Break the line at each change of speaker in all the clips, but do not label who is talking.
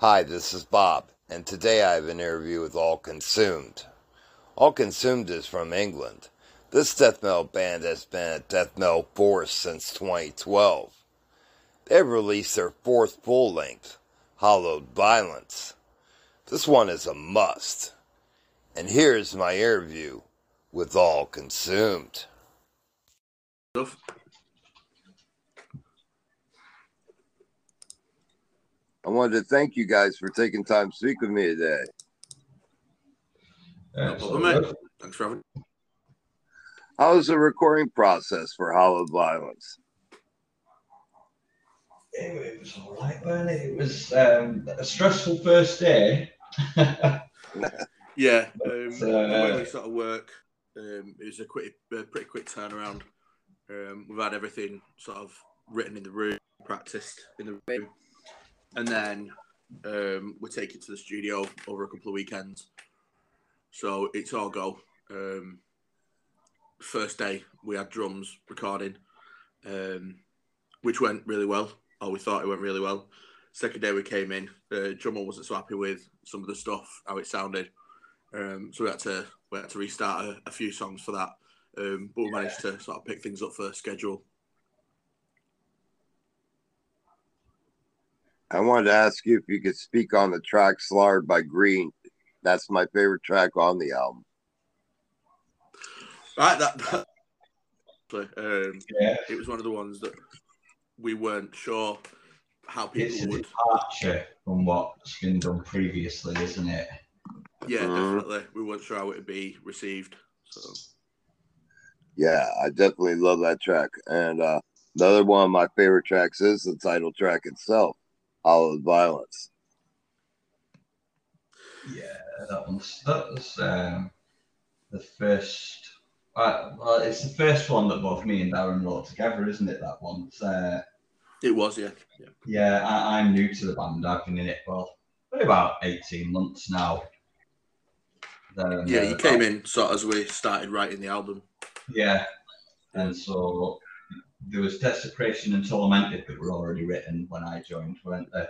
Hi, this is Bob, and today I have an interview with All Consumed. All Consumed is from England. This death metal band has been a death metal force since 2012. They released their fourth full length, Hallowed Violence. This one is a must. And here's my interview with All Consumed. I wanted to thank you guys for taking time to speak with me today.
No problem, mate. Thanks for having
How was the recording process for Hallowed Violence?
It was all right, wasn't it? It was um, a stressful first day.
Yeah, um,
But, uh,
when we sort of work, um, it was a quick, a pretty quick turnaround. Um, we've had everything sort of written in the room, practiced in the room, and then um, we take it to the studio over a couple of weekends. So it's all go. Um, first day we had drums recording, um, which went really well. Or we thought it went really well. Second day we came in, the drummer wasn't so happy with some of the stuff, how it sounded. Um, so we had to we had to restart a, a few songs for that, um, but we managed to sort of pick things up for schedule.
I wanted to ask you if you could speak on the track Slaughtered by Green. That's my favorite track on the album.
Right, that, that um,
Yeah,
it was one of the ones that we weren't sure how
it's
people
a
would.
departure from what's been done previously, isn't it?
Yeah,
Mhm.
definitely, we weren't sure how it would be received. So
Yeah, I definitely love that track. And uh, another one of my favorite tracks is the title track itself, Hallowed Violence.
Yeah, that was that was um, the first. Uh, well, it's the first one that both me and Darren wrote together, isn't it? That one. It's, Uh,
it was, yeah, yeah.
yeah, I, I'm new to the band. I've been in it well, about eighteen months now. Then,
Yeah,
uh,
you came in sort of as we started writing the album.
Yeah, and so there was Desecration and Tormented that were already written when I joined, weren't there?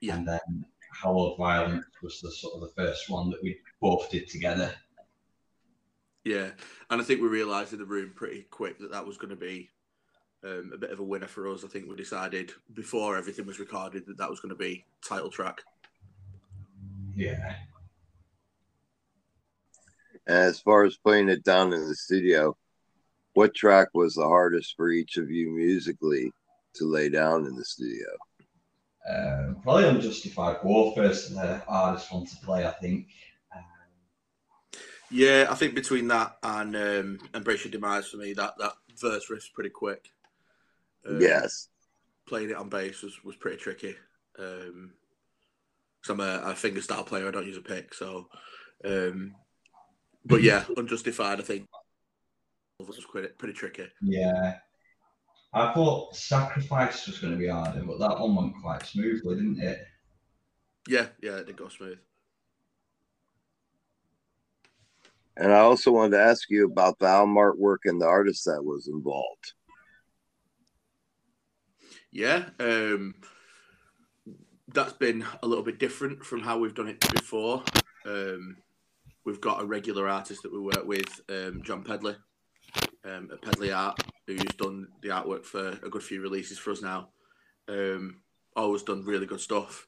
Yeah.
And then Hallowed Violence was the sort of the first one that we both did together.
Yeah, and I think we realised in the room pretty quick that that was going to be um, a bit of a winner for us. I think we decided before everything was recorded that that was going to be title track.
Yeah.
As far as playing it down in the studio, what track was the hardest for each of you musically to lay down in the studio?
Um, probably Unjustified Warfare's the hardest one to play, I think. Um,
Yeah, I think between that and um, Embrace Your Demise for me, that that verse riff's pretty quick. Um,
yes.
playing it on bass was, was pretty tricky. Um, cause I'm a, a finger style player. I don't use a pick, so. Um, but yeah, unjustified. I think was pretty, pretty tricky.
yeah. I thought Sacrifice was going to be harder, but that one went quite smoothly, didn't it?
Yeah, yeah, it did go smooth.
And I also wanted to ask you about the album artwork and the artist that was involved.
Yeah, um, that's been a little bit different from how we've done it before. Um, we've got a regular artist that we work with, um, John Pedley, um, at Pedley Art, who's done the artwork for a good few releases for us now. Um, always done really good stuff.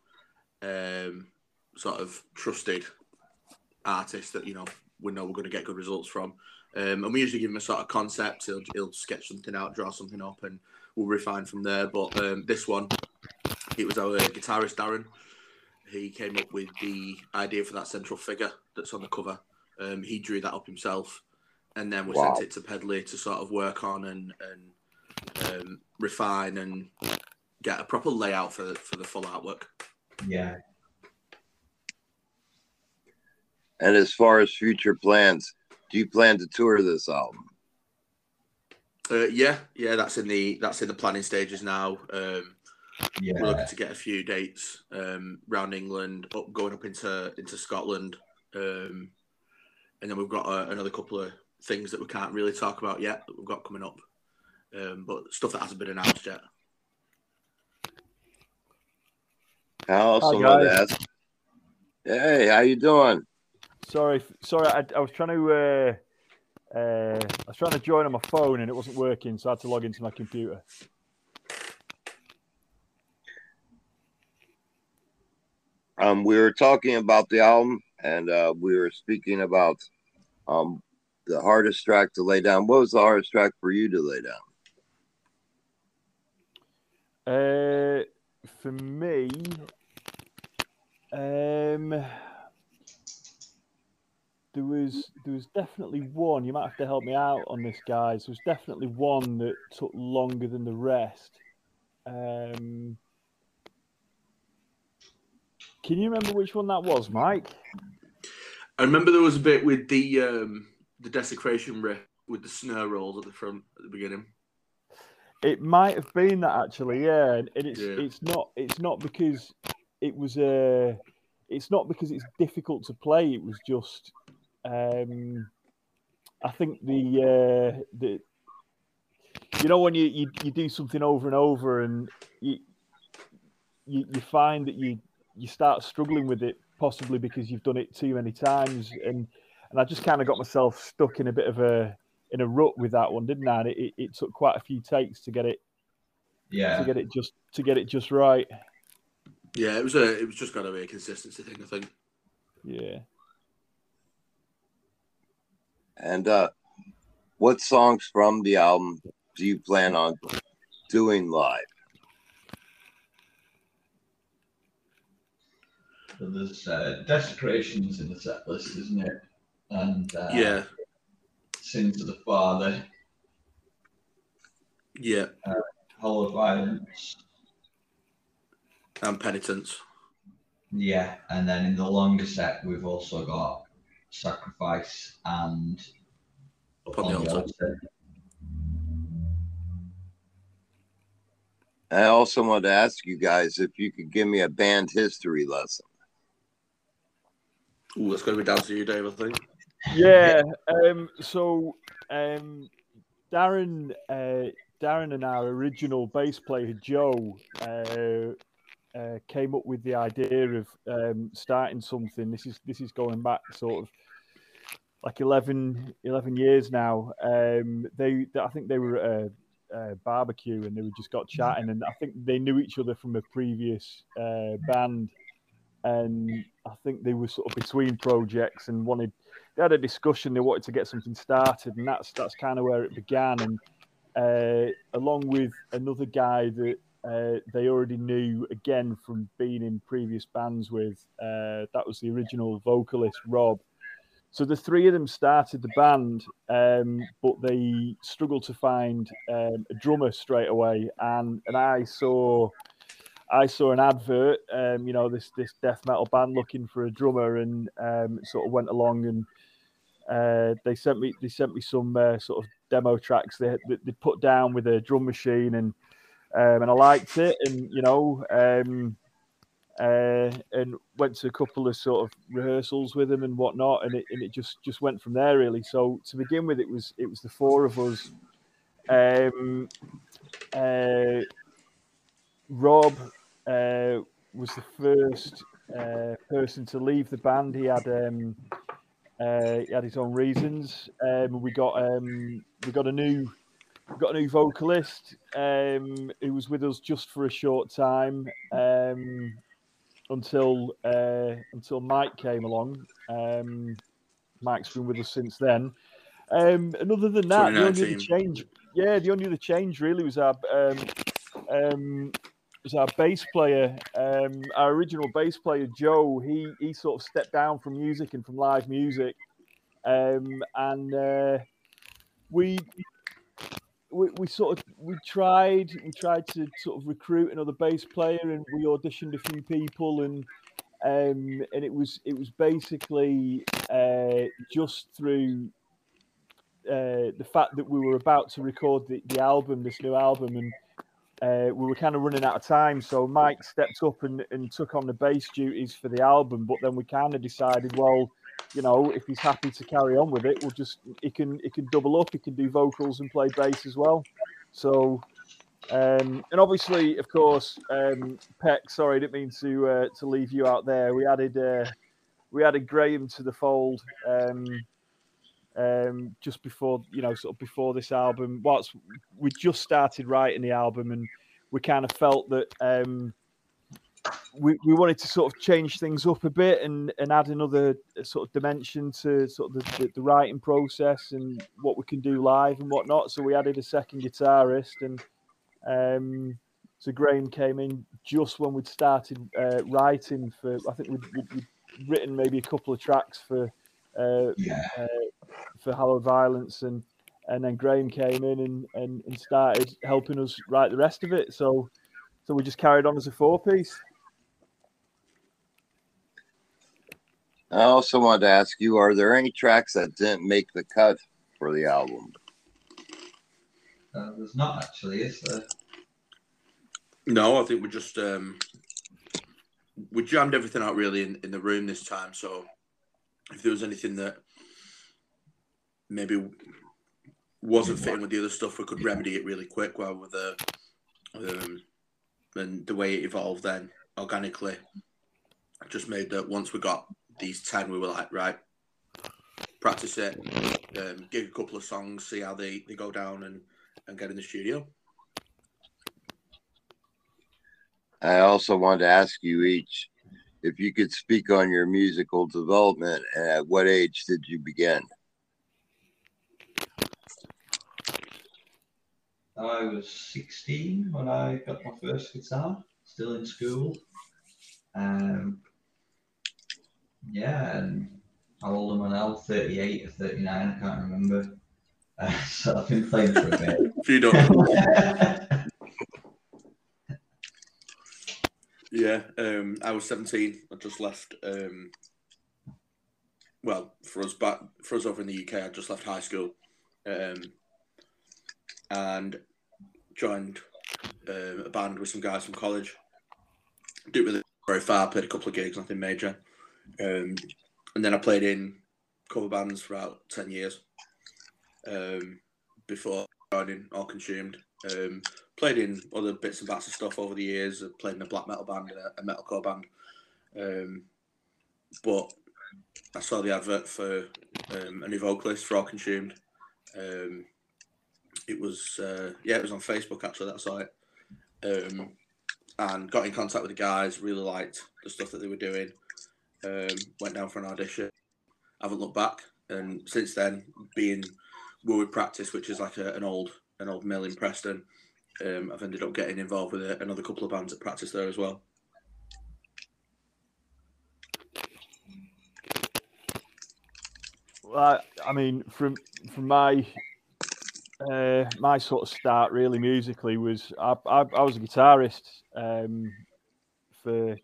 Um, sort of trusted artist that you know we know we're going to get good results from. Um, and we usually give him a sort of concept. He'll, he'll sketch something out, draw something up, and we'll refine from there. But um, this one, it was our guitarist Darren. He came up with the idea for that central figure that's on the cover. Um, he drew that up himself, and then we
Wow.
sent it to Pedley to sort of work on and and um, refine and get a proper layout for for the full artwork.
Yeah.
And as far as future plans, do you plan to tour this album?
Uh, yeah, yeah, that's in the that's in the planning stages now. Um,
Yeah.
We're looking to get a few dates um, around England, up going up into into Scotland, um, and then we've got uh, another couple of things that we can't really talk about yet that we've got coming up, um, but stuff that hasn't been announced yet.
I also want to ask. Hey, how you doing?
Sorry, sorry. I, I was trying to. Uh, uh, I was trying to join on my phone and it wasn't working, so I had to log into my computer.
Um, we were talking about the album, and uh, we were speaking about um, the hardest track to lay down. What was the hardest track for you to lay
down? Uh, for me, um, there was there was definitely one. You might have to help me out on this, guys. There was definitely one that took longer than the rest. Um, can you remember which one that was, Mike?
I remember there was a bit with the um, the desecration riff with the snare rolls at the front at the beginning.
It might have been that actually, yeah. And it's yeah. it's not it's not because it was a uh, it's not because it's difficult to play. It was just um, I think the uh, the you know when you, you you do something over and over and you you, you find that you you start struggling with it possibly because you've done it too many times and and I just kind of got myself stuck in a bit of a in a rut with that one, didn't I? And it, it took quite a few takes to get it,
yeah,
to get it just to get it just right.
Yeah, it was a it was just got to be a consistency thing, I think.
Yeah.
And uh, what songs from the album do you plan on doing live?
So there's uh, Desecrations in the set list, isn't it? And uh,
yeah,
Sin to the Father.
Yeah.
Uh, Hall Violence.
And Penitence.
Yeah, and then in the longer set, we've also got Sacrifice and
Upon, the, altar. altar.
I also want to ask you guys if you could give me a band history lesson.
Ooh, that's going to be down to you, Dave, I think.
Yeah. Um, so um, Darren, uh, Darren, and our original bass player Joe uh, uh, came up with the idea of um, starting something. This is this is going back sort of like 11, 11 years now. Um, they, I think they were at a, a, barbecue and they were just got chatting, and I think they knew each other from a previous uh, band and I think they were sort of between projects and wanted. They had a discussion. They wanted to get something started, and that's that's kind of where it began. And uh, along with another guy that uh, they already knew again from being in previous bands with, uh, that was the original vocalist Rob. So the three of them started the band, um, but they struggled to find um, a drummer straight away. And and I saw I saw an advert, um, you know, this this death metal band looking for a drummer, and um, sort of went along and uh, they sent me they sent me some uh, sort of demo tracks they they put down with a drum machine, and um, and I liked it, and you know, um, uh, and went to a couple of sort of rehearsals with them and whatnot, and it and it just just went from there really. So to begin with, it was it was the four of us. Um, uh, Rob uh, was the first uh, person to leave the band. He had um, uh, he had his own reasons. Um, we got um, we got a new we got a new vocalist um, who was with us just for a short time um, until uh, until Mike came along. Um, Mike's been with us since then. Um, and other than that, the only other change, yeah, the only other change really was our um, um, was our bass player, um, our original bass player Joe. He he sort of stepped down from music and from live music, um, and uh, we, we we sort of we tried we tried to sort of recruit another bass player, and we auditioned a few people, and um, and it was it was basically uh, just through uh, the fact that we were about to record the, the album, this new album, and uh, we were kind of running out of time. So Mike stepped up and, and took on the bass duties for the album. But then we kind of decided, well, you know, if he's happy to carry on with it, we'll just he can he can double up. He can do vocals and play bass as well. So Um, and obviously, of course, um, Peck. Sorry, I didn't mean to uh, to leave you out there. We added uh, we added Graham to the fold um, um, just before you know, sort of before this album. Whilst we just started writing the album, and we kind of felt that um, we, we wanted to sort of change things up a bit and, and add another uh, sort of dimension to sort of the, the, the writing process and what we can do live and whatnot. So we added a second guitarist and um, so Graham came in just when we'd started uh, writing for. I think we'd, we'd, we'd, written maybe a couple of tracks for uh,
Yeah.
uh, for Hallowed Violence, and and then Graham came in and, and, and started helping us write the rest of it. So so we just carried on as a four piece.
I also wanted to ask you: Are there any tracks that didn't make the cut for the album?
Uh, there's not actually, is there?
No, I think we just um, we jammed everything out really in, in the room this time. So if there was anything that maybe wasn't fitting with the other stuff, we could remedy it really quick. While with the um, and the way it evolved then organically, it just made that once we got these ten, we were like, right, practice it, um, gig a couple of songs, see how they, they go down, and and get in the studio.
I also wanted to ask you each if you could speak on your musical development and at what age did you begin?
I was 16 when I got my first guitar, still in school. Um, yeah, and how old am I now? 38 or 39, I can't remember. Uh, so I've been playing for a bit.
If you don't Yeah, um, I was 17. I just left. Um, well, for us back for us over in the UK, I just left high school, um, and joined um, a band with some guys from college. Didn't really very far. Played a couple of gigs, nothing major, um, and then I played in cover bands for about ten years um, before joining All Consumed. Um, played in other bits and bats of stuff over the years. I played in a black metal band and a, a metalcore band. Um, but I saw the advert for um, a new vocalist for All Consumed. Um, it was uh, yeah, it was on Facebook actually. That site, um, and got in contact with the guys. Really liked the stuff that they were doing. Um, went down for an audition. Haven't looked back, and since then, being Woolwood Practice, which is like a, an old an old mill in Preston. Um, I've ended up getting involved with a, another couple of bands at practice there as well.
Well, I, mean, from from my uh, my sort of start really musically was I, I, I was a guitarist um, for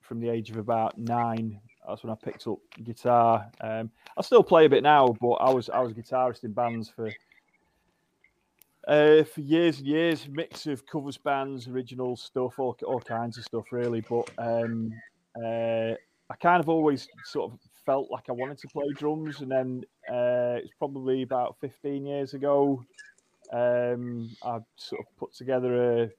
from the age of about nine. That's when I picked up guitar. Um, I still play a bit now, but I was I was a guitarist in bands for uh, for years and years. Mix of covers bands, original stuff, all all kinds of stuff really. But um, uh, I kind of always sort of felt like I wanted to play drums, and then uh, it's probably about 15 years ago. Um, I sort of put together a,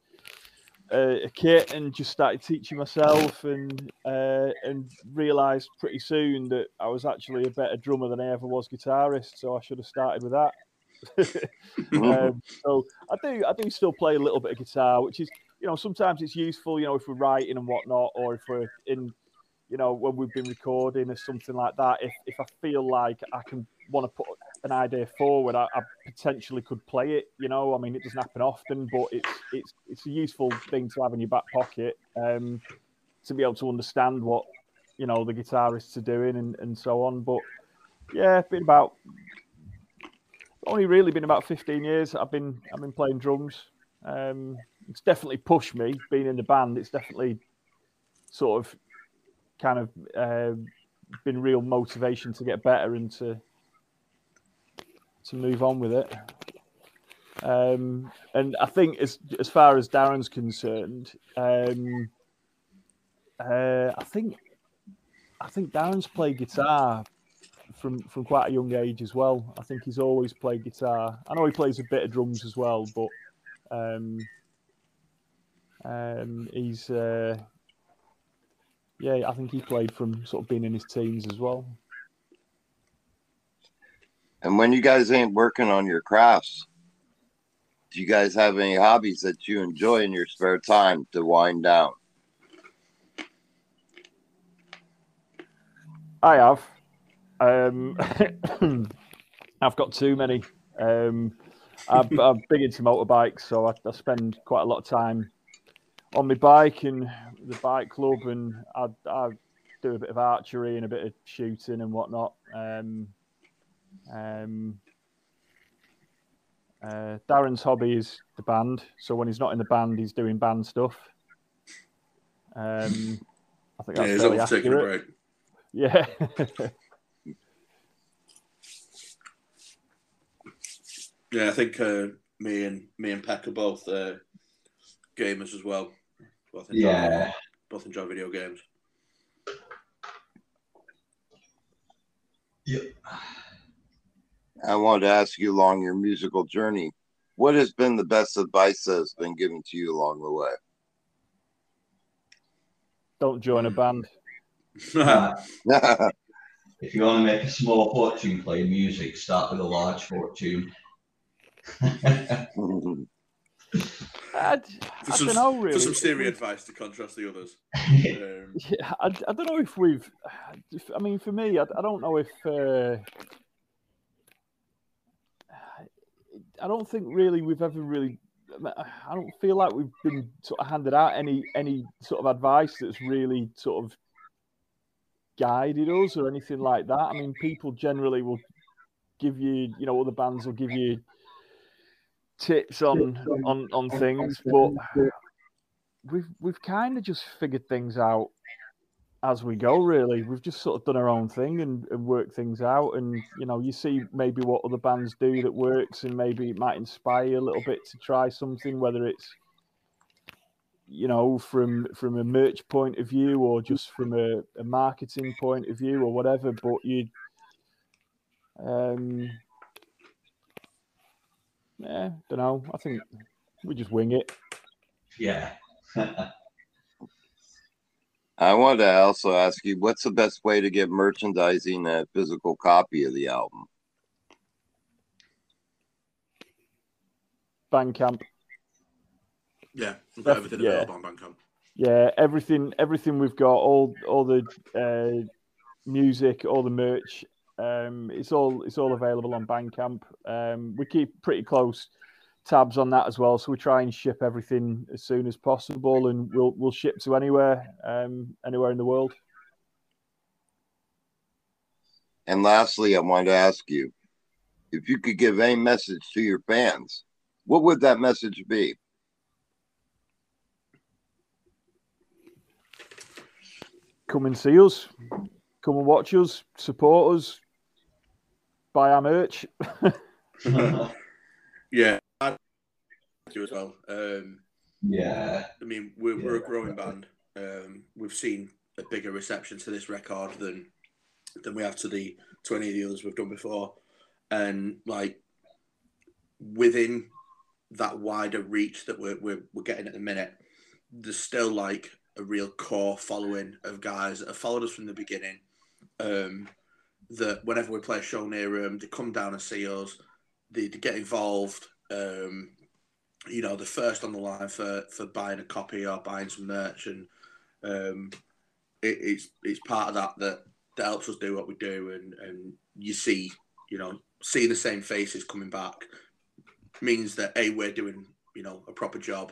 a, a kit and just started teaching myself, and uh, and realised pretty soon that I was actually a better drummer than I ever was guitarist. So I should have started with that. um, so I do I do still play a little bit of guitar, which is you know sometimes it's useful, you know, if we're writing and whatnot, or if we're in you know, when we've been recording or something like that, if, if I feel like I can want to put an idea forward, I, I, potentially could play it. You know, I mean, it doesn't happen often, but it's it's it's a useful thing to have in your back pocket um, to be able to understand what you know the guitarists are doing and, and so on. But yeah, it's been about only really been about fifteen years. I've been I've been playing drums. Um, it's definitely pushed me being in the band. It's definitely sort of kind of uh, been real motivation to get better and to to move on with it. Um, and I think as as far as Darren's concerned, um, uh, I think I think Darren's played guitar from from quite a young age as well. I think he's always played guitar. I know he plays a bit of drums as well, but um, Um, he's uh, yeah, I think he played from sort of being in his teens as well.
And when you guys ain't working on your crafts, do you guys have any hobbies that you enjoy in your spare time to wind down?
I have. Um, I've got too many. Um, I'm, I'm big into motorbikes, so I, I, spend quite a lot of time on my bike and the bike club, and I, I do a bit of archery and a bit of shooting and whatnot. Um, um, uh, Darren's hobby is the band, so when he's not in the band, he's doing band stuff. Um, I think that's yeah, fairly accurate. Yeah.
yeah, I think uh, me and me and Peck are both uh, gamers as well.
Both enjoy, yeah.
Both enjoy video games.
Yep.
I wanted to ask you along your musical journey, what has been the best advice that has been given to you along the way?
Don't join a band.
if you want to make a small fortune playing music, start with a large fortune.
I, I
for, some,
know, really.
for some serious advice to contrast the others. Um,
yeah, I, I, don't know if we've. I mean, for me, I, I don't know if. Uh, I don't think really we've ever really. I don't feel like we've been sort of handed out any any sort of advice that's really sort of guided us or anything like that. I mean, people generally will give you, you know, other bands will give you tips on on on things, but we've we've kind of just figured things out as we go. Really, we've just sort of done our own thing and, and worked things out. And you know, you see maybe what other bands do that works, and maybe it might inspire you a little bit to try something, whether it's you know from from a merch point of view or just from a, a marketing point of view or whatever. But you, um, yeah, don't know. I think we just wing it.
Yeah.
I wanted to also ask you, what's the best way to get merchandising a physical copy of the album?
Bandcamp.
Yeah, we've got everything yeah. available on Bandcamp.
Yeah, everything, everything we've got, all, all the uh, music, all the merch, um, it's all, it's all available on Bandcamp. Um, we keep pretty close tabs on that as well. So we try and ship everything as soon as possible, and we'll we'll ship to anywhere, um, anywhere in the world.
And lastly, I wanted to ask you if you could give a message to your fans, what would that message be?
Come and see us. Come and watch us. Support us. Buy our merch.
yeah Do as well. Um,
yeah.
I mean, we're, yeah. we're a growing band. Um, we've seen a bigger reception to this record than than we have to the to any of the others we've done before, and like within that wider reach that we're, we're, we're getting at the minute, there's still like a real core following of guys that have followed us from the beginning. Um, that whenever we play a show near them, they come down and see us, they, they get involved, um, you know, the first on the line for, for buying a copy or buying some merch, and um, it, it's it's part of that, that that helps us do what we do, and and you see, you know, seeing the same faces coming back means that a we're doing you know a proper job,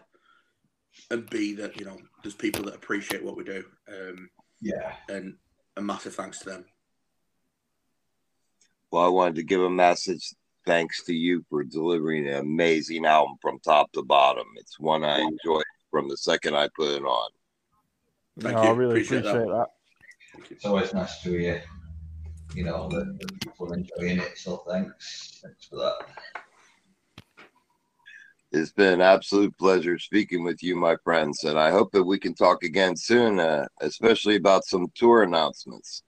and b that you know there's people that appreciate what we do. Um,
yeah,
and a massive thanks to them.
Well, I wanted to give a message thanks to you for delivering an amazing album from top to bottom. It's one I enjoyed from the second I put it on.
Thank no, you. I really appreciate, appreciate that.
that. It's always nice to hear, you know, that, that people are enjoying it. So thanks. Thanks for that.
It's been an absolute pleasure speaking with you, my friends, and I hope that we can talk again soon, uh, especially about some tour announcements.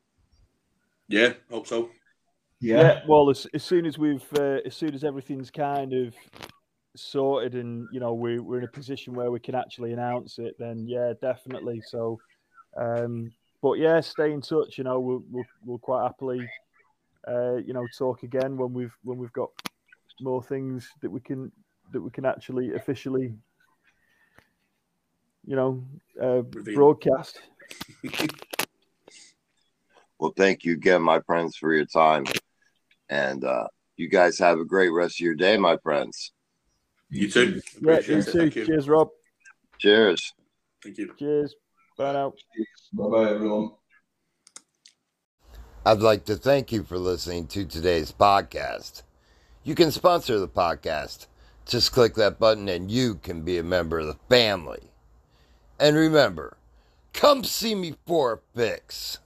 Yeah, hope so.
Yeah. yeah. well, as, as soon as we've, uh, as soon as everything's kind of sorted and you know we, we're in a position where we can actually announce it, then yeah, definitely. So, um, but yeah, stay in touch. You know, we'll we'll, we'll quite happily, uh, you know, talk again when we've when we've got more things that we can that we can actually officially, you know, uh, broadcast.
Well, thank you again, my friends, for your time. And uh, you guys have a great rest of your day, my friends.
You too.
Yeah, you too.
Thank you.
Cheers, Rob.
Cheers.
Thank you.
Cheers. Bye now.
Bye bye, everyone.
I'd like to thank you for listening to today's podcast. You can sponsor the podcast. Just click that button and you can be a member of the family. And remember, come see me for a fix.